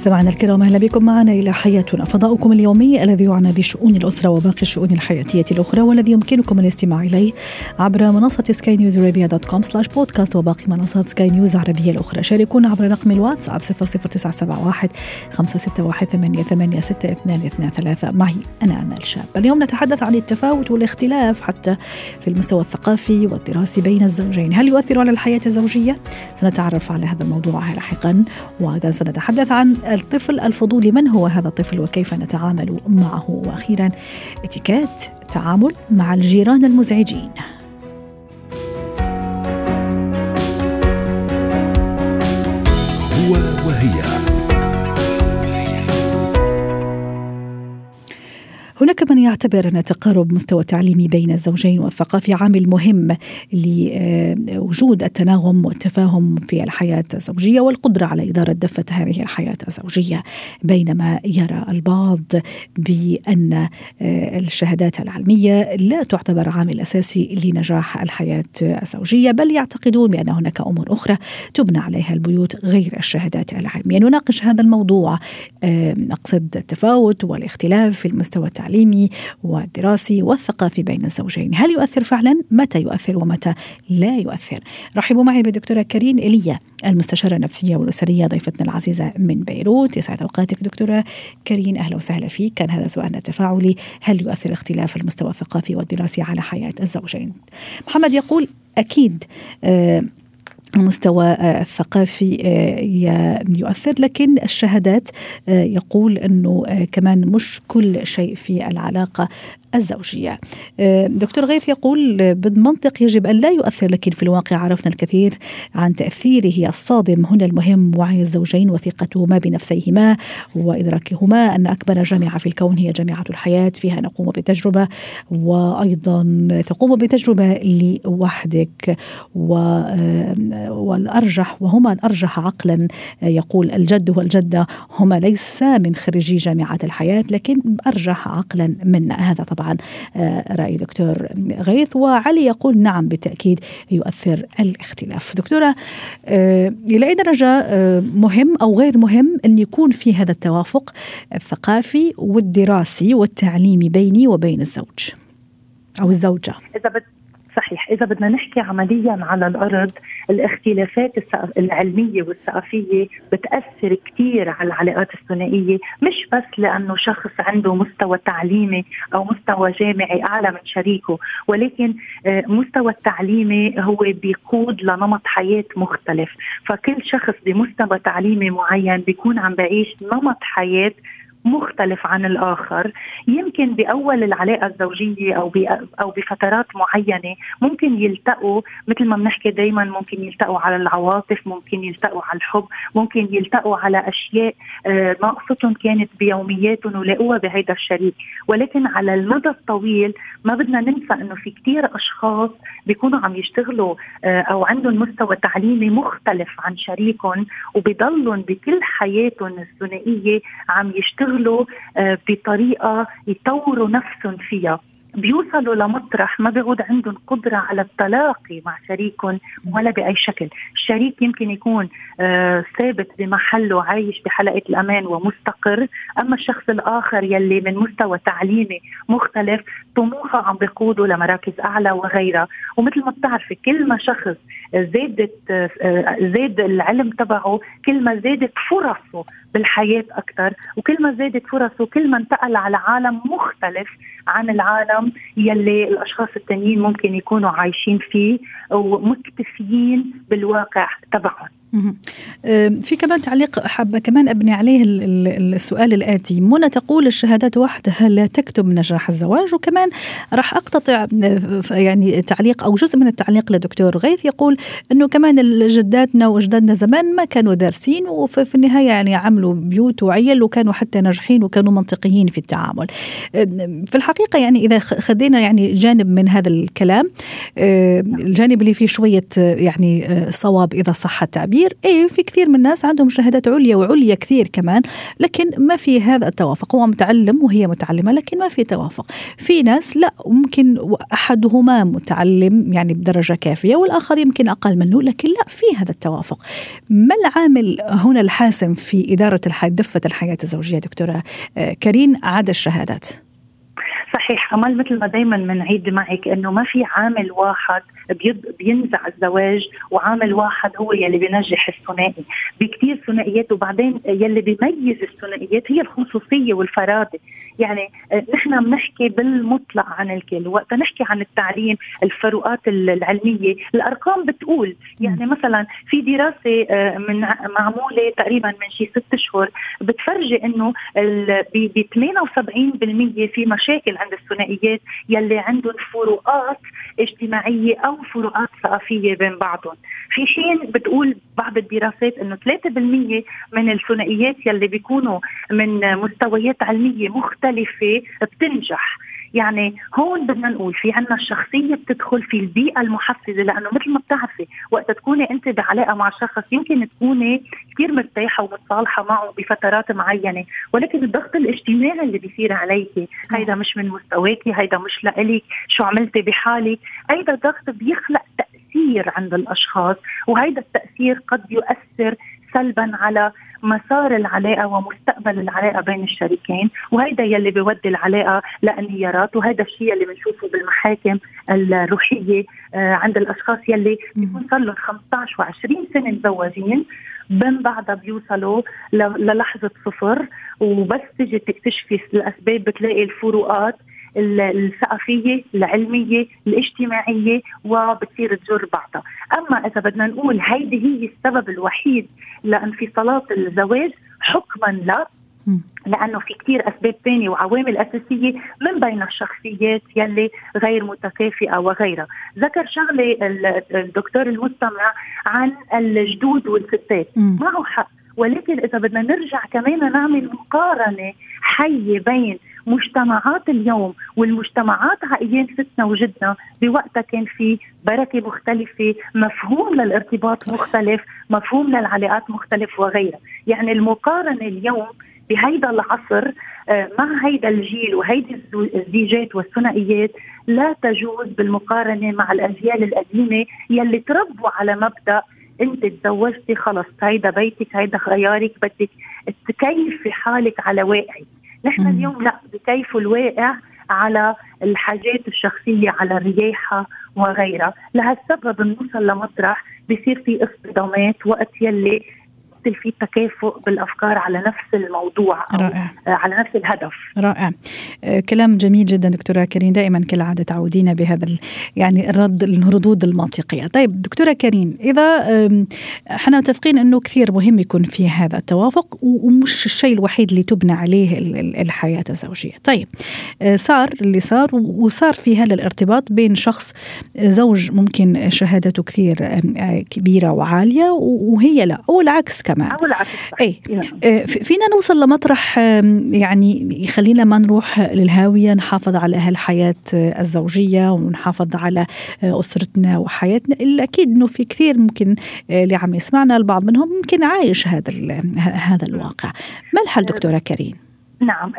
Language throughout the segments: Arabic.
مستمعينا الكرام أهلا بكم معنا إلى حياتنا. فضاؤكم اليومي الذي يعنى بشؤون الأسرة وباقي الشؤون الحياتية الأخرى والذي يمكنكم الاستماع إليه عبر منصة سكاي نيوز ارابيا dot com slash podcast وباقي منصات سكاي نيوز العربيه الأخرى. شاركونا عبر رقم الواتساب 00971 561 886223 معي أنا آمال شاب. اليوم نتحدث عن التفاوت والاختلاف حتى في المستوى الثقافي والدراسي بين الزوجين. هل يؤثر على الحياة الزوجية؟ سنتعرف على هذا الموضوع لاحقا وأيضا سنتحدث عن الطفل الفضولي من هو هذا الطفل وكيف نتعامل معه؟ وأخيرا اتيكيت تعامل مع الجيران المزعجين. هناك من يعتبر أن تقارب مستوى التعليم بين الزوجين والثقافي عامل مهم لوجود التناغم والتفاهم في الحياة الزوجية والقدرة على إدارة دفة هذه الحياة الزوجية بينما يرى البعض بأن الشهادات العلمية لا تعتبر عامل أساسي لنجاح الحياة الزوجية بل يعتقدون بأن هناك أمور أخرى تبنى عليها البيوت غير الشهادات العلمية. نناقش هذا الموضوع نقصد التفاوت والاختلاف في المستوى التعليمي التعليمي والدراسي والثقافي بين الزوجين. هل يؤثر فعلا؟ متى يؤثر ومتى لا يؤثر؟ رحبوا معي بالدكتورة كريم إيليا المستشارة النفسية والأسرية ضيفتنا العزيزة من بيروت. يسعد أوقاتك دكتورة كريم أهلا وسهلا فيك. كان هذا سؤالنا التفاعلي هل يؤثر اختلاف المستوى الثقافي والدراسي على حياة الزوجين؟ محمد يقول أكيد آه المستوى آه، الثقافي آه، يؤثر. لكن الشهادات آه، يقول إنه كمان مش كل شيء في العلاقة الزوجية. دكتور غيث يقول بالمنطق يجب أن لا يؤثر لكن في الواقع عرفنا الكثير عن تأثيره الصادم هنا المهم وعي الزوجين وثقتهما بنفسيهما وإدراكهما أن أكبر جامعة في الكون هي جامعة الحياة فيها نقوم بتجربة وأيضا تقوم بتجربة لوحدك. والأرجح وهما الأرجح عقلا يقول الجد والجدة هما ليس من خريجي جامعة الحياة لكن أرجح عقلا منا هذا طبعا. طبعا آه، رأي دكتور غيث وعلي يقول نعم بالتأكيد يؤثر الاختلاف. دكتورة آه، إلى أي درجة آه، مهم أو غير مهم أن يكون في هذا التوافق الثقافي والدراسي والتعليمي بيني وبين الزوج أو الزوجة؟ إذا صحيح. إذا بدنا نحكي عمليا على الأرض الاختلافات العلمية والثقافية بتأثر كثير على العلاقات الثنائية مش بس لأنه شخص عنده مستوى تعليمي أو مستوى جامعي أعلى من شريكه ولكن آه، مستوى التعليمي هو بيقود لنمط حياة مختلف. فكل شخص بمستوى تعليمي معين بيكون عم بعيش نمط حياة مختلف عن الآخر. يمكن بأول العلاقة الزوجية أو أو بفترات معينة ممكن يلتقوا مثل ما بنحكي دائما ممكن يلتقوا على العواطف ممكن يلتقوا على الحب ممكن يلتقوا على أشياء آه، ناقصتهم كانت بيومياتهم ولقوها بهيدا الشريك. ولكن على المدى الطويل ما بدنا ننسى إنه في كثير أشخاص بيكونوا عم يشتغلوا آه، أو عندهم مستوى تعليمي مختلف عن شريكهم وبضلهم بكل حياتهم الثنائية عم يشتغلوا يشتغلوا آه، بطريقة يطوروا نفسهم فيها. بيوصلوا لمطرح ما بيعود عندهم قدرة على التلاقي مع شريكهم ولا بأي شكل. الشريك يمكن يكون آه ثابت بمحله عايش بحلقة الأمان ومستقر. أما الشخص الآخر يلي من مستوى تعليمي مختلف طموحه عم بيقوده لمراكز أعلى وغيرها. ومثل ما بتعرفي كل ما شخص زادت آه زاد العلم تبعه كل ما زادت فرصه بالحياة أكثر وكل ما زادت فرصه كل ما انتقل على عالم مختلف عن العالم يلي الأشخاص التانيين ممكن يكونوا عايشين فيه ومكتفيين بالواقع تبعهم. في كمان تعليق حابة كمان أبني عليه السؤال الآتي. منى تقول الشهادات وحدها لا تكتب نجاح الزواج؟ وكمان راح أقتطع يعني تعليق أو جزء من التعليق لدكتور غيث يقول أنه كمان جداتنا وأجدادنا زمان ما كانوا دارسين وفي النهاية يعني عملوا بيوت وعيل وكانوا حتى ناجحين وكانوا منطقيين في التعامل. في الحقيقة يعني إذا خدينا يعني جانب من هذا الكلام الجانب اللي فيه شوية يعني صواب إذا صح التعبير. إيه في كثير من الناس عندهم شهادات عليا وعليا كثير كمان لكن ما في هذا التوافق. هو متعلم وهي متعلمة لكن ما في توافق. في ناس لا ممكن أحدهما متعلم يعني بدرجة كافية والآخر يمكن أقل منه لكن لا في هذا التوافق. ما العامل هنا الحاسم في إدارة دفة الحياة الزوجية دكتورة آه، كريم عدا الشهادات؟ صحيح. امل مثل ما دائما بنعيد معك إنه ما في عامل واحد بينزع الزواج وعامل واحد هو يلي بينجح الثنائي. بكثير ثنائيات وبعدين يلي بيميز الثنائيات هي الخصوصية والفرادة. يعني آه، نحن بنحكي بالمطلق عن الكل. وقت نحكي عن التعليم الفروقات العلمية الأرقام بتقول. يعني مثلا في دراسة آه، من معمولة تقريبا من شي ست اشهر بتفرجي إنه ب 78% في مشاكل عند الثنائيات يلي عندهم فروقات اجتماعية أو فروقات ثقافية بين بعضهم. في حين بتقول بعض الدراسات إنه 3% من الثنائيات يلي بيكونوا من مستويات علمية مختلفة بتنجح. يعني هون بدنا نقول في عنا الشخصيه بتدخل في البيئة المحفزة لأنه مثل ما بتعرفي وقت تكوني أنت بعلاقة مع شخص يمكن تكوني كثير مرتاحة ومتصالحة معه بفترات معينة ولكن الضغط الاجتماعي اللي بيصير عليك هيدا مش من مستواكي هيدا مش لإلك شو عملتي بحالك؟ هيدا الضغط بيخلق تأثير عند الأشخاص وهيدا التأثير قد يؤثر سلبا على مسار العلاقة ومستقبل العلاقة بين الشريكين وهيدا يلي بيودي العلاقة لانهيارات وهذا الشيء اللي بنشوفه بالمحاكم الروحية آه، عند الأشخاص يلي بيكون صار لهم 15 و20 سنة مزوجين من بعدها بيوصلوا للحظة صفر وبس تيجي تكتشفي الأسباب بتلاقي الفروقات. الثقافية العلمية الاجتماعية وبتصير تجر بعضها. أما إذا بدنا نقول هيدي هي السبب الوحيد لانفصالات الزواج حكما لا. لأنه في كثير أسباب ثانية وعوامل أساسية من بين الشخصيات يلي غير متكافئة وغيرها، ذكر شغلة الدكتور المستمع عن الجدود والستات، معه حق. ولكن إذا بدنا نرجع كمان نعمل مقارنة حية بين مجتمعات اليوم والمجتمعات أيام ستنا وجدنا بوقتها كان في بركة مختلفة، مفهوم للارتباط مختلف، مفهوم للعلاقات مختلف وغيرها، يعني المقارنة اليوم بهيدا العصر آه، مع هيدا الجيل وهيدي الزيجات والثنائيات لا تجوز بالمقارنة مع الأجيال القديمة يلي تربوا على مبدأ أنت تزوجتي خلص هيدا بيتك هيدا خيارك بدك تكيفي حالك على واقعك. نحن اليوم لا بكيفوا الواقع على الحاجات الشخصية على الرياحة وغيرها. لهالسبب بنوصل لمطرح بصير في اصطدامات وقت يلي يمثل في تكافؤ بالأفكار على نفس الموضوع أو رائع. على نفس الهدف. رائع. آه، كلام جميل جدا دكتورة كريم. دائما كالعادة تعودينا بهذا يعني الرد الردود المنطقية. طيب دكتورة كريم إذا إحنا متفقين أنه كثير مهم يكون في هذا التوافق ومش الشيء الوحيد اللي تبنى عليه الحياة الزوجية. طيب آه، صار اللي صار وصار في هذا الارتباط بين شخص زوج ممكن شهادته كثير آه، كبيرة وعالية وهي لا. أو العكس كمان. أو العكس اي آه، فينا نوصل لمطرح يعني يخلينا ما نروح للهاوية نحافظ على الحياة الزوجية ونحافظ على آه، أسرتنا وحياتنا. الا أكيد إنه في كثير ممكن آه، اللي عم يسمعنا البعض منهم ممكن عايش هذا هذا الواقع. ما الحل دكتورة كريم؟ نعم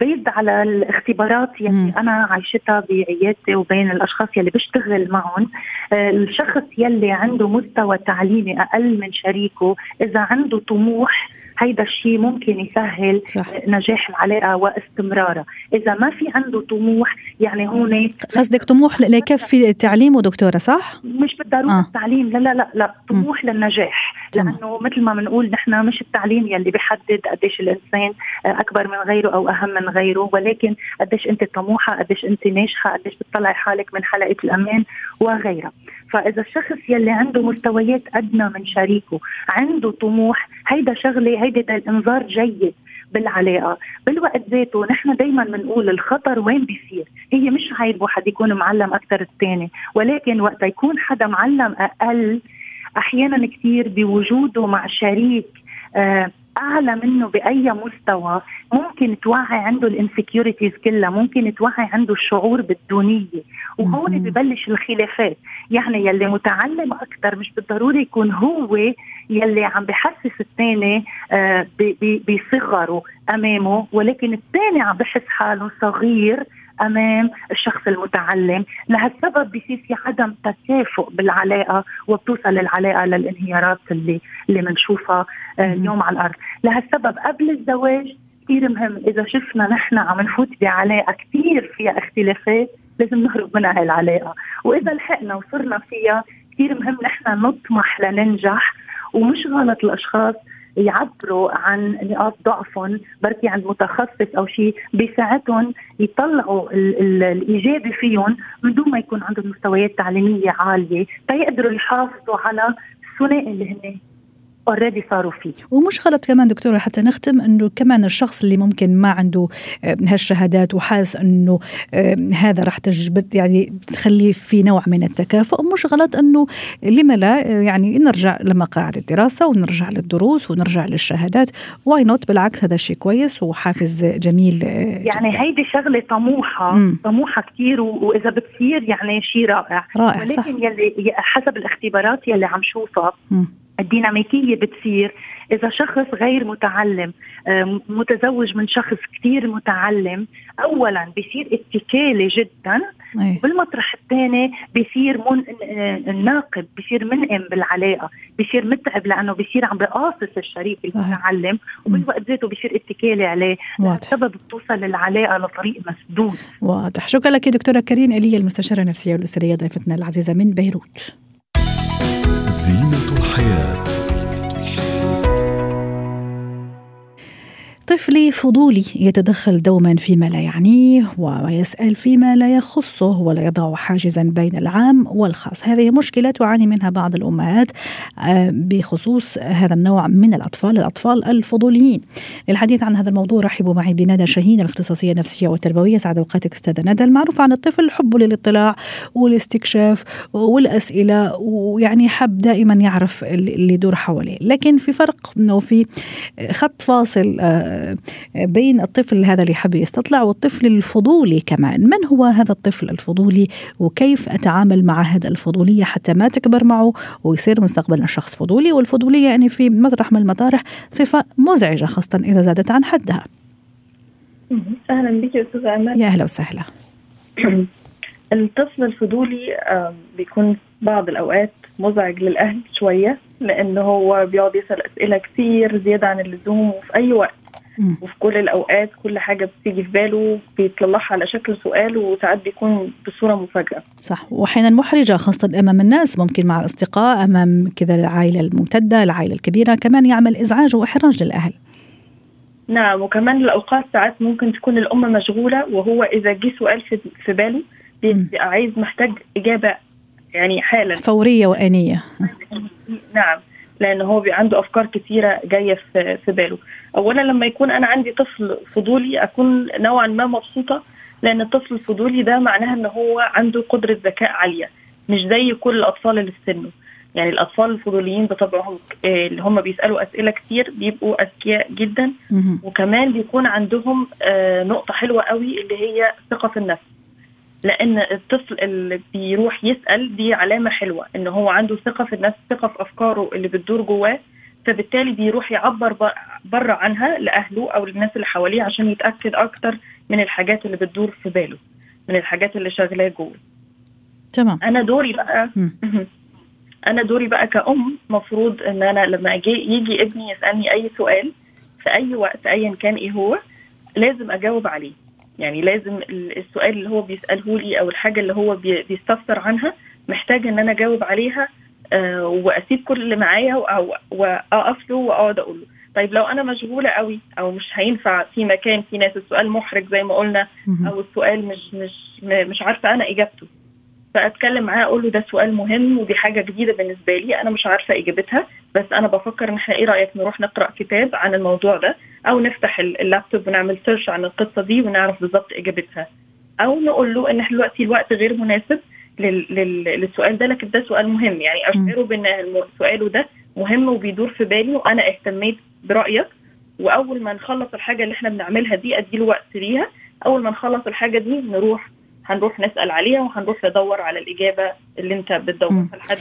بيد على الاختبارات يلي أنا عايشتها بعيادتي وبين الأشخاص يلي بشتغل معهم. آه، الشخص يلي عنده مستوى تعليمي أقل من شريكه إذا عنده طموح هيدا الشيء ممكن يسهل صح. نجاح العلاقة واستمرارها. إذا ما في عنده طموح يعني هون قصدك طموح ليكفي تعليمه دكتورة صح؟ مش بالضرورة آه. التعليم لا لا لا لا. طموح م. للنجاح. لأنه مثل ما بنقول نحن مش التعليم يلي بيحدد قديش الإنسان أكبر من غيره أو أهم من غيره ولكن قديش أنت طموحة قديش أنت ناجحة قديش بتطلعي حالك من حلقة الأمان وغيرها. فإذا الشخص يلي عنده مستويات أدنى من شريكه عنده طموح هيدا شغلة هيدا الإنذار جيد بالعلاقة. بالوقت ذاته نحن دائما بنقول الخطر وين بيصير؟ هي مش عيب واحد يكون معلم أكثر الثاني ولكن وقت يكون حدا معلم أقل أحيانا كثير بوجوده مع شريك آه أعلى منه بأي مستوى. ممكن توعي عنده الانسكيورتيز كلها ممكن توعي عنده الشعور بالدونية. وهون ببلش الخلافات. يعني يلي متعلم أكثر مش بالضروري يكون هو يلي عم بحسس الثاني آه بصغره أمامه ولكن الثاني عم بحس حاله صغير أمام الشخص المتعلم لهالسبب بصير في عدم تكافؤ بالعلاقة وبتوصل العلاقة للانهيارات اللي اللي بنشوفها آه، اليوم على الأرض. لهالسبب قبل الزواج كثير مهم. إذا شفنا نحن عم نفوت بعلاقة كثير فيها اختلافات لازم نهرب من هالعلاقة. وإذا لحقنا وصرنا فيها كثير مهم نحن نطمح لننجح ومش غلط الأشخاص يعبروا عن نقاط ضعفهم بركي عند متخصص أو شيء بيساعدهم يطلعوا الإيجابي فيهم من دون ما يكون عندهم مستويات تعليمية عالية تيقدروا يحافظوا على الثنائي اللي هن اوريدي صاروا فيه ومش غلط كمان دكتورة حتى نختم إنه كمان الشخص اللي ممكن ما عنده آه، هالشهادات وحاس إنه آه، هذا راح تجبر يعني تخليه في نوع من التكافؤ مش غلط إنه لما لا آه، يعني نرجع لمقاعد الدراسة ونرجع للدروس ونرجع للشهادات why not بالعكس هذا شيء كويس وحافز جميل يعني جدا. هيدي شغلة طموحة مم. طموحة كثير وإذا بتصير يعني شيء رائع رائع ولكن صح. يلي حسب الاختبارات يلي عم شوفها الديناميكية بتصير. إذا شخص غير متعلم آه، متزوج من شخص كثير متعلم أولا بصير اتكالي جدا. أيه. بالمطرح الثاني بصير من الناقد بصير منئم بالعلاقة بصير متعب لأنه بصير عم بقاصص الشريك المتعلم وبالوقت ذاته بصير اتكالي عليه سبب بتوصل العلاقة لطريق مسدود. واضح. شكرا لك دكتورة كريم إلي المستشارة النفسية والأسرية ضيفتنا العزيزة من بيروت. زينة الحياة طفلي فضولي يتدخل دوما فيما لا يعنيه ويسأل فيما لا يخصه ولا يضع حاجزا بين العام والخاص. هذه مشكلة تعاني منها بعض الأمهات آه، بخصوص هذا النوع من الأطفال الأطفال الفضوليين. للحديث عن هذا الموضوع رحبوا معي بندى شاهين الاختصاصية النفسية والتربوية سعد أوقاتك أستاذة ندى. المعروف عن الطفل حبه للاطلاع والاستكشاف والأسئلة ويعني حب دائما يعرف اللي يدور حواليه. لكن في فرق أنه في خط فاصل آه، بين الطفل هذا اللي حب يستطلع والطفل الفضولي كمان. من هو هذا الطفل الفضولي وكيف أتعامل مع هذا الفضولية حتى ما تكبر معه ويصير مستقبلا شخص فضولي؟ والفضولية يعني في مطرح من المطارح صفة مزعجة خاصة إذا زادت عن حدها. أهلا بك أستاذة أمل يا أهلا وسهلا. الطفل الفضولي بيكون بعض الأوقات مزعج للأهل شوية لأنه هو بيقعد يسأل أسئلة كثير زيادة عن اللزوم وفي أي وقت وفي كل الأوقات كل حاجة بتيجي في باله بيطلعها على شكل سؤال وساعات بيكون بصورة مفاجأة. صح. واحيانا محرجه خاصة أمام الناس ممكن مع الأصدقاء أمام كذا العائلة الممتدة العائلة الكبيرة كمان يعمل إزعاج وإحراج للأهل. نعم وكمان الأوقات ساعات ممكن تكون الام مشغولة وهو إذا جه سؤال في باله بيبقى عايز محتاج إجابة يعني حالا. فورية وآنية. نعم. لأن هو عنده أفكار كثيرة جاية في في باله. اولا لما يكون أنا عندي طفل فضولي أكون نوعا ما مبسوطة لأن الطفل الفضولي ده معناها إن هو عنده قدرة ذكاء عالية مش زي كل الأطفال اللي في سنه. يعني الأطفال الفضوليين بطبعهم آه، اللي هم بيسألوا أسئلة كتير بيبقوا أذكياء جدا. وكمان بيكون عندهم آه، نقطة حلوة قوي اللي هي ثقة في النفس. لأن الطفل اللي بيروح يسأل دي علامة حلوة إن هو عنده ثقة في النفس ثقة في أفكاره اللي بتدور جواه فبالتالي بيروح يعبر بره عنها لأهله أو للناس اللي حواليه عشان يتأكد أكتر من الحاجات اللي بتدور في باله من الحاجات اللي شغلاه جوه. تمام. أنا دوري بقى أنا دوري بقى كأم مفروض إن أنا لما أجي يجي ابني يسألني أي سؤال في أي وقت ايا كان إيه هو لازم أجاوب عليه. يعني لازم السؤال اللي هو بيسأله لي أو الحاجة اللي هو بيستفسر عنها محتاج إن أنا أجاوب عليها آه وأسيب كل اللي معايا واقف له وأقعد أقول له طيب لو أنا مشغولة قوي أو مش هينفع في مكان في ناس السؤال محرج زي ما قلنا أو السؤال مش مش مش عارفة أنا إجابته. فأتكلم معاه أقول له ده سؤال مهم ودي حاجة جديدة بالنسبة لي أنا مش عارفة إجابتها بس أنا بفكر إن إحنا إيه رأيك نروح نقرأ كتاب عن الموضوع ده أو نفتح اللابتوب ونعمل search عن القصة دي ونعرف بالظبط إجابتها. أو نقول له إن إحنا دلوقتي الوقت غير مناسب للسؤال ده لكن ده سؤال مهم. يعني أشعره بإن سؤاله ده مهم وبيدور في بالي وأنا اهتميت برأيك. وأول ما نخلص الحاجة اللي إحنا بنعملها دي أديله وقت ليها. أول ما نخلص الحاجة دي نروح هنروح نسأل عليها وهنروح ندور على الإجابة اللي انت بتدورها لحد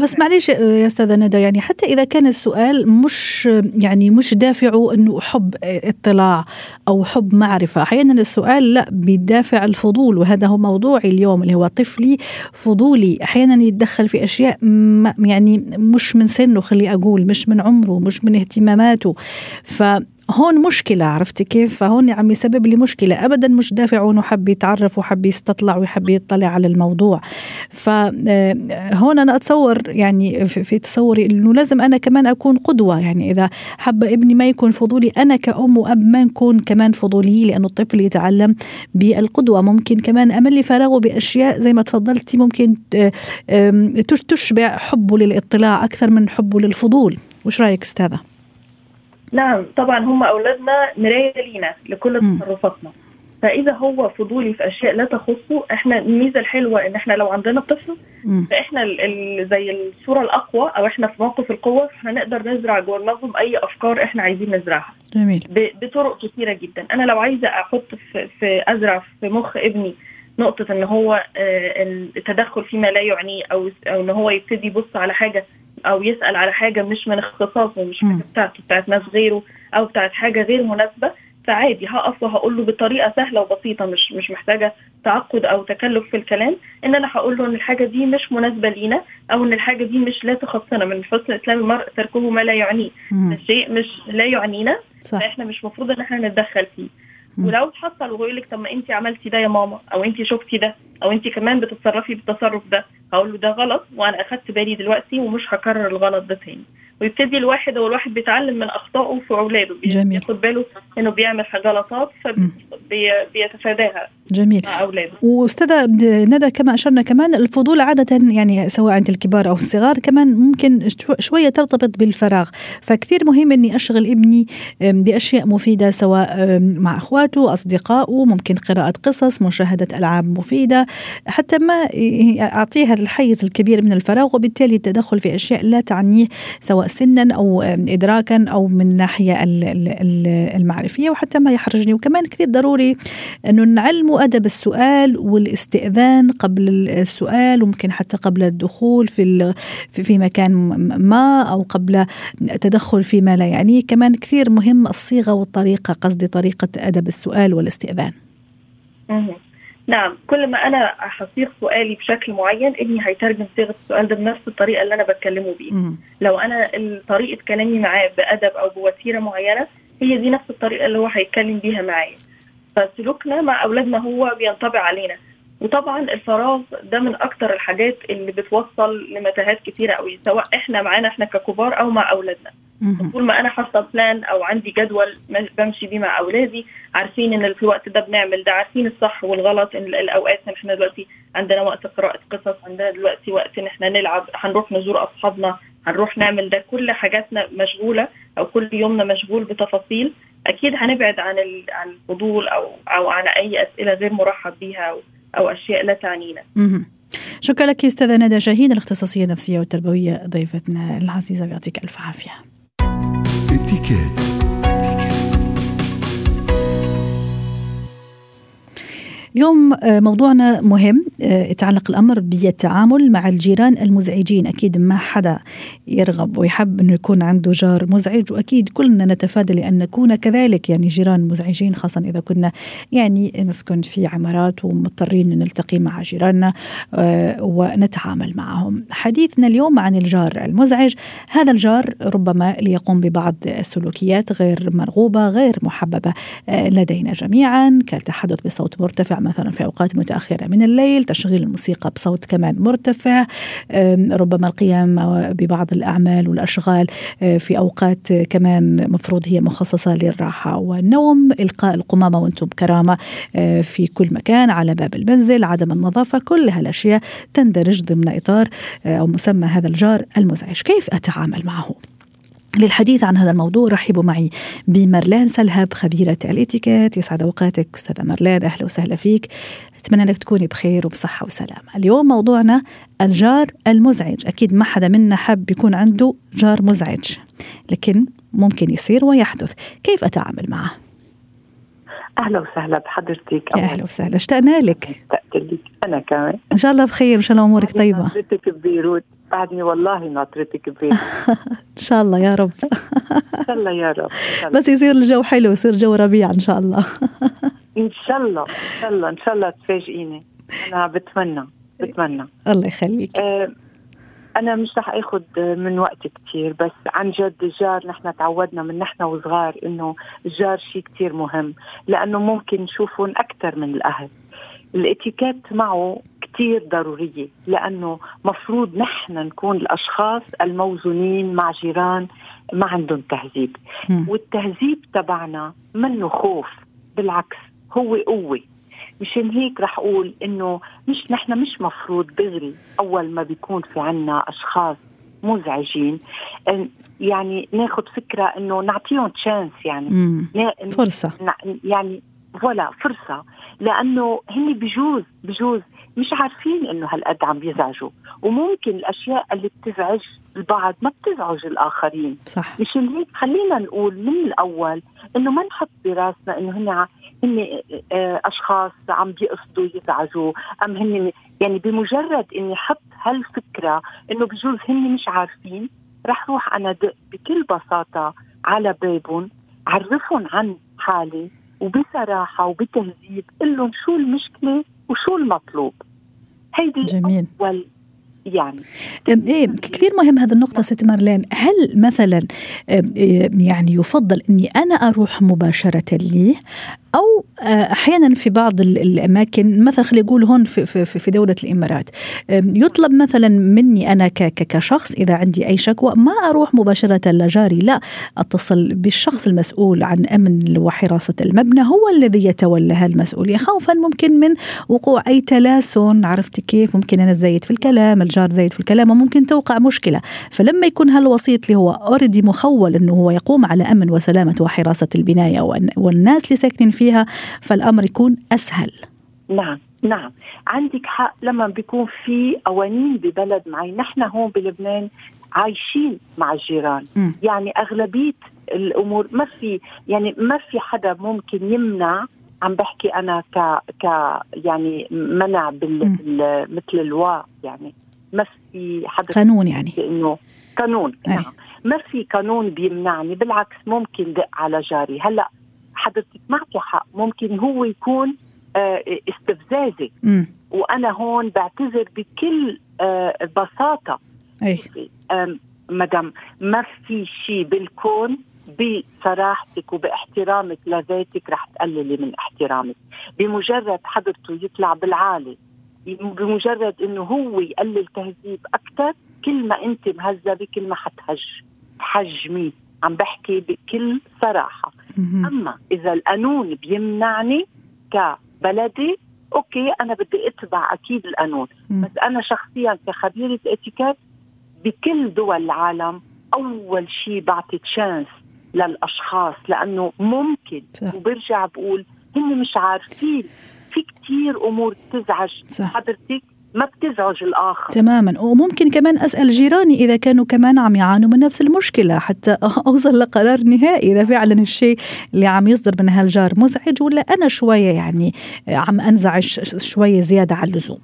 بس معلش يا أستاذة ندى يعني حتى إذا كان السؤال مش يعني مش دافعه إنه حب اطلاع أو حب معرفة. أحيانا السؤال لا بدافع الفضول وهذا هو موضوعي اليوم اللي هو طفلي فضولي. أحيانا يتدخل في أشياء يعني مش من سنه خلي أقول مش من عمره مش من اهتماماته. ف هون مشكلة عرفتي كيف؟ فهون عم يسبب لي مشكلة. أبدا مش دافع أنه حب يتعرف وحب يستطلع ويحب يطلع على الموضوع. فهون أنا أتصور يعني في تصوري أنه لازم أنا كمان أكون قدوة. يعني إذا حب ابني ما يكون فضولي أنا كأم وأب ما نكون كمان فضولي لأنه الطفل يتعلم بالقدوة. ممكن كمان أملي فراغه بأشياء زي ما تفضلتي ممكن تشبع حبه للاطلاع أكثر من حبه للفضول. وش رأيك أستاذة؟ نعم طبعا هم أولادنا مراية لينا لكل تصرفاتنا. فإذا هو فضولي في أشياء لا تخصه إحنا الميزة الحلوة إن إحنا لو عندنا طفل فإحنا ال ال زي الصورة الأقوى أو إحنا في موقف القوة إحنا نقدر نزرع جوه أي أفكار إحنا عايزين نزرعها. جميل. بطرق كثيره جدا. أنا لو عايزة أحط في, في أزرع في مخ ابني نقطة إن هو التدخل فيما لا يعنيه أو أو إن هو يبتدي يبص على حاجة أو يسأل على حاجة مش من اختصاصه مش حاجة بتاعته بتاعت ناس غيره أو بتاعت حاجة غير مناسبة فعادي هقف وهقول له بطريقة سهلة وبسيطة مش مش محتاجة تعقد أو تكلف في الكلام إن أنا هقول له إن الحاجة دي مش مناسبة لينا أو إن الحاجة دي مش لا تخصنا من حسن إسلام المرء تركه ما لا يعنيه. الشيء مش لا يعنينا صح. فإحنا مش مفروض إن إحنا نتدخل فيه. ولو حصل وهو يقول لك طب ما انت عملتي ده يا ماما أو انت شفتي ده أو انت كمان بتتصرفي بالتصرف ده. هقول له ده غلط وأنا أخدت بالي دلوقتي ومش هكرر الغلط ده تاني. ويبتدي الواحد هو الواحد بيتعلم من أخطائه في أولاده. بياخد باله إنه بيعمل غلطات فبيتفاداها جميل. مع أولاده. وأستاذة ندى كما أشرنا كمان الفضول عادة يعني سواء عند الكبار أو الصغار كمان ممكن شوية ترتبط بالفراغ. فكثير مهم إني أشغل ابني بأشياء مفيدة سواء مع اخواته اصدقائه ممكن قراءة قصص مشاهدة ألعاب مفيدة حتى ما اعطيه هذا الحيز الكبير من الفراغ وبالتالي التدخل في أشياء لا تعنيه سواء سنا أو ادراكا أو من الناحيه المعرفية وحتى ما يحرجني. وكمان كثير ضروري انه نعلمه أدب السؤال والاستئذان قبل السؤال وممكن حتى قبل الدخول في في مكان ما أو قبل تدخل فيما لا يعنيه. كمان كثير مهم الصيغة والطريقة قصدي طريقة أدب السؤال والاستئذان. نعم كل ما أنا هصيغ سؤالي بشكل معين ابني هيترجم صيغة السؤال ده بنفس الطريقة اللي أنا بتكلمه بيها. لو أنا طريقة كلامي معاه بأدب أو بوتيرة معينة هي دي نفس الطريقة اللي هو هيتكلم بيها معايا. فسلوكنا مع أولادنا هو بينطبع علينا. وطبعا الفراغ ده من أكتر الحاجات اللي بتوصل لمتاهات كتيرة قوي سواء إحنا معانا إحنا ككبار أو مع أولادنا. طول ما أنا حاطة بلان أو عندي جدول بمشي بيه مع أولادي عارفين إن في الوقت ده بنعمل ده عارفين الصح والغلط إن الأوقات إن إحنا دلوقتي عندنا وقت قراءة قصص عندنا دلوقتي وقت إن إحنا نلعب هنروح نزور أصحابنا هنروح نعمل ده كل حاجاتنا مشغولة أو كل يومنا مشغول بتفاصيل أكيد هنبعد عن عن الفضول أو أو عن أي أسئلة غير مرحب بيها أو, أو أشياء لا تعنينا. شكرا لك أستاذة ندى شاهين الاختصاصية النفسية والتربوية ضيفتنا العزيزة يعطيك ألف عافية. اليوم آه، موضوعنا مهم آه، يتعلق الأمر بالتعامل مع الجيران المزعجين أكيد ما حدا يرغب ويحب إنه يكون عنده جار مزعج وأكيد كلنا نتفادى لأن نكون كذلك يعني جيران مزعجين خاصة إذا كنا يعني نسكن في عمارات ومضطرين نلتقي مع جيراننا آه، ونتعامل معهم. حديثنا اليوم عن الجار المزعج، هذا الجار ربما ليقوم ببعض السلوكيات غير مرغوبة غير محببة لدينا جميعا كالتحدث بصوت مرتفع مثلا في أوقات متأخرة من الليل تشغيل الموسيقى بصوت كمان مرتفع ربما القيام ببعض الأعمال والأشغال آه، في أوقات كمان مفروض هي مخصصة للراحة والنوم إلقاء القمامة وأنتم بكرامة آه، في كل مكان على باب المنزل عدم النظافة كل هالأشياء تندرج ضمن إطار آه، أو مسمى هذا الجار المزعج كيف أتعامل معه؟ للحديث عن هذا الموضوع رحبوا معي بمرلان سلهب خبيرة الإتيكيت. يسعد أوقاتك أستاذة مرلان أهلا وسهلا فيك. أتمنى انك تكوني بخير وبصحة وسلامة. اليوم موضوعنا الجار المزعج. أكيد ما حدا منا حب يكون عنده جار مزعج لكن ممكن يصير ويحدث. كيف أتعامل معه؟ أهلا وسهلا بحضرتك. يا أهلا وسهلا. اشتقنا لك. اشتقت لك أنا كمان. إن شاء الله بخير وإن شاء الله أمورك طيبة. ناطرتك ببيروت بعدني والله ناطرتك ببيروت إن شاء الله يا رب. إن شاء الله يا رب بس يصير الجو حلو يصير جو ربيع إن شاء الله. إن شاء الله إن شاء الله إن شاء الله تفاجئيني. أنا بتمنى بتمنى. الله يخليك. آه أنا مش رح آخذ من وقت كثير بس عن جد الجار نحن تعودنا من نحن وصغار إنه الجار شيء كثير مهم لأنه ممكن نشوفهم أكثر من الأهل. الإتيكيت معه كثير ضرورية لأنه مفروض نحن نكون الأشخاص الموزونين مع جيران ما عندهم تهذيب. والتهذيب تبعنا منه خوف بالعكس هو قوة. مشان هيك رح أقول إنه مش نحن مش مفروض دغري أول ما بيكون في عنا أشخاص مزعجين يعني ناخذ فكرة إنه نعطيهم تشانس يعني. فرصة. يعني ولا فرصة. لأنه هن بجوز بجوز. مش عارفين إنه هالقد عم بيزعجوا. وممكن الأشياء اللي بتزعج البعض ما بتزعج الآخرين. صح. مشان هيك خلينا نقول من الأول إنه ما نحط براسنا إنه هن هن آه، أشخاص عم بيقصدوا يزعجوا. أم هن يعني بمجرد إني أحط هالفكرة إنه بجوز هن مش عارفين رح روح أنا دق بكل بساطة على بابهم عرفهم عن حالي وبصراحة وبتهذيب قل لهم شو المشكلة وشو المطلوب. هيدي جميل. أول يعني. إيه كثير مهم هذه النقطة ست مارلين. هل مثلا يعني يفضل إني أنا أروح مباشرة لي أو آه، أحيانا في بعض الأماكن مثلا خلينا نقول هون في, في, في دولة الإمارات يطلب مثلا مني أنا كشخص إذا عندي أي شكوى ما أروح مباشرة لجاري لا أتصل بالشخص المسؤول عن أمن وحراسة المبنى هو الذي يتولى هالمسؤولية. خوفا ممكن من وقوع أي تلاسن عرفت كيف؟ ممكن أنا زايد في الكلام الجار زايد في الكلام وممكن توقع مشكلة. فلما يكون هالوسيط اللي هو أوريدي مخول إنه هو يقوم على أمن وسلامة وحراسة البناية والناس اللي ساكنين فيها فالأمر يكون أسهل. نعم نعم. عندك حق لما بيكون في قوانين ببلد معين. نحن هون بلبنان عايشين مع الجيران. م. يعني أغلبية الأمور ما في يعني ما في حدا ممكن يمنع عم بحكي أنا ك ك يعني منع بال, بال مثل الوا يعني ما في حدا قانون يعني. إنه قانون. نعم. ما في قانون بيمنعني بالعكس ممكن دق على جاري. هلأ حضرتك معك حق ممكن هو يكون آه، استفزازي. م. وأنا هون بعتذر بكل آه، بساطة. أي. مدام ما في شيء بالكون بصراحتك وباحترامك لذاتك رح تقللي من احترامك. بمجرد حضرته يطلع بالعالي. بمجرد إنه هو يقلل تهذيب أكثر كل ما أنت مهذبة كل ما حتهج تحجمي عم بحكي بكل صراحة. أما إذا القانون بيمنعني كبلدي okay أنا بدي أتبع أكيد القانون. بس أنا شخصيا كخبيرة اتيكيت بكل دول العالم أول شيء بعطي chance للأشخاص لأنه ممكن صح. وبرجع بقول هن مش عارفين. في كتير أمور بتزعج حضرتك ما بتزعج الآخر. تماما. وممكن كمان أسأل جيراني إذا كانوا كمان عم يعانوا من نفس المشكلة حتى أوصل لقرار نهائي. إذا فعلا الشيء اللي عم يصدر من هالجار مزعج ولا أنا شوية يعني عم أنزعج شوية زيادة على اللزوم؟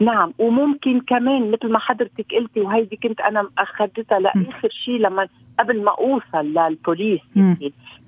نعم. وممكن كمان مثل ما حضرتك قلتي وهيدي كنت أنا اخذتها لآخر شيء لما قبل ما أوصل للبوليس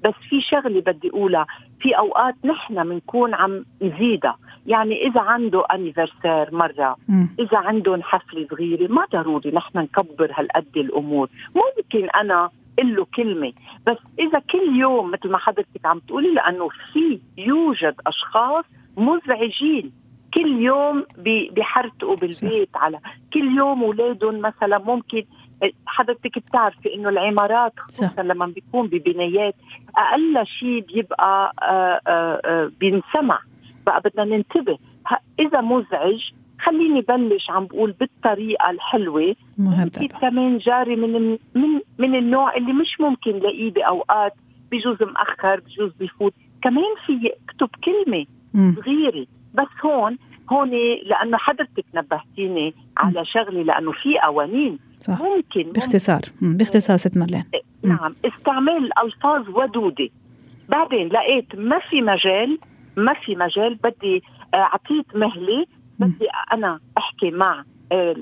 بس في شغلة بدي أقولها. في أوقات نحن بنكون عم نزيدها. يعني إذا عنده انيفرسير مرة م. إذا عندهم حفلة صغيرة ما ضروري نحن نكبر هالقد الأمور ممكن أنا له كلمة بس إذا كل يوم مثل ما حضرتك عم تقولي لأنه في يوجد أشخاص مزعجين كل يوم بيحرتقوا بالبيت. على كل يوم أولادهم مثلا ممكن حضرتك بتعرفي إنه العمارات خصوصا لما بيكون ببنايات أقل شيء بيبقى آآ آآ بينسمع بقى بدنا ننتبه. إذا مزعج خليني بلش عم بقول بالطريقة الحلوة. مهذبة. كمان جاري من من من النوع اللي مش ممكن لاقيه بأوقات بجوز مأخر بجوز بفوت. كمان في اكتب كلمة صغيره بس هون هون لأنه حضرتك نبهتيني على شغله لأنه في قوانين. صح. ممكن باختصار. باختصار ست مرلين. إيه، نعم. استعمال ألفاظ ودودة. بعدين لقيت ما في مجال ما في مجال بدي آه، اعطيت مهلة بدي أنا أحكي مع آه،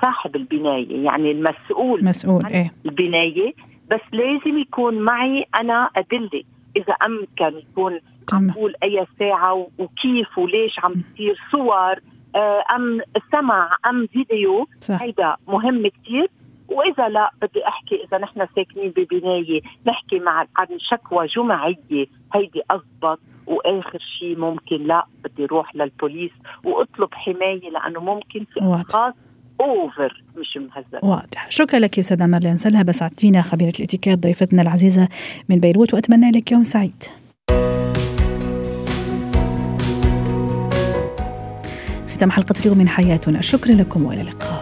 صاحب البناية يعني المسؤول مسؤول إيه. البناية بس لازم يكون معي أنا أدلة. إذا امكن يكون عم بقول أي ساعة وكيف وليش عم بتصير صور آه، أم سمع أم فيديو صح. هيدا مهم كثير وإذا لا بدي أحكي إذا نحن ساكنين ببناية نحكي مع عن شكوى جماعيه هيدي اضبط وآخر شيء ممكن لا بدي أروح للبوليس وأطلب حماية لأنه ممكن في اشخاص أوفر مش مهذب واضح. شكرا لك يا استاذه مارلين. سلهى بسعدتينا خبيره الاتيكيت ضيفتنا العزيزة من بيروت وأتمنى لك يوم سعيد. ختام حلقة اليوم من حياتنا. شكرا لكم وإلى اللقاء.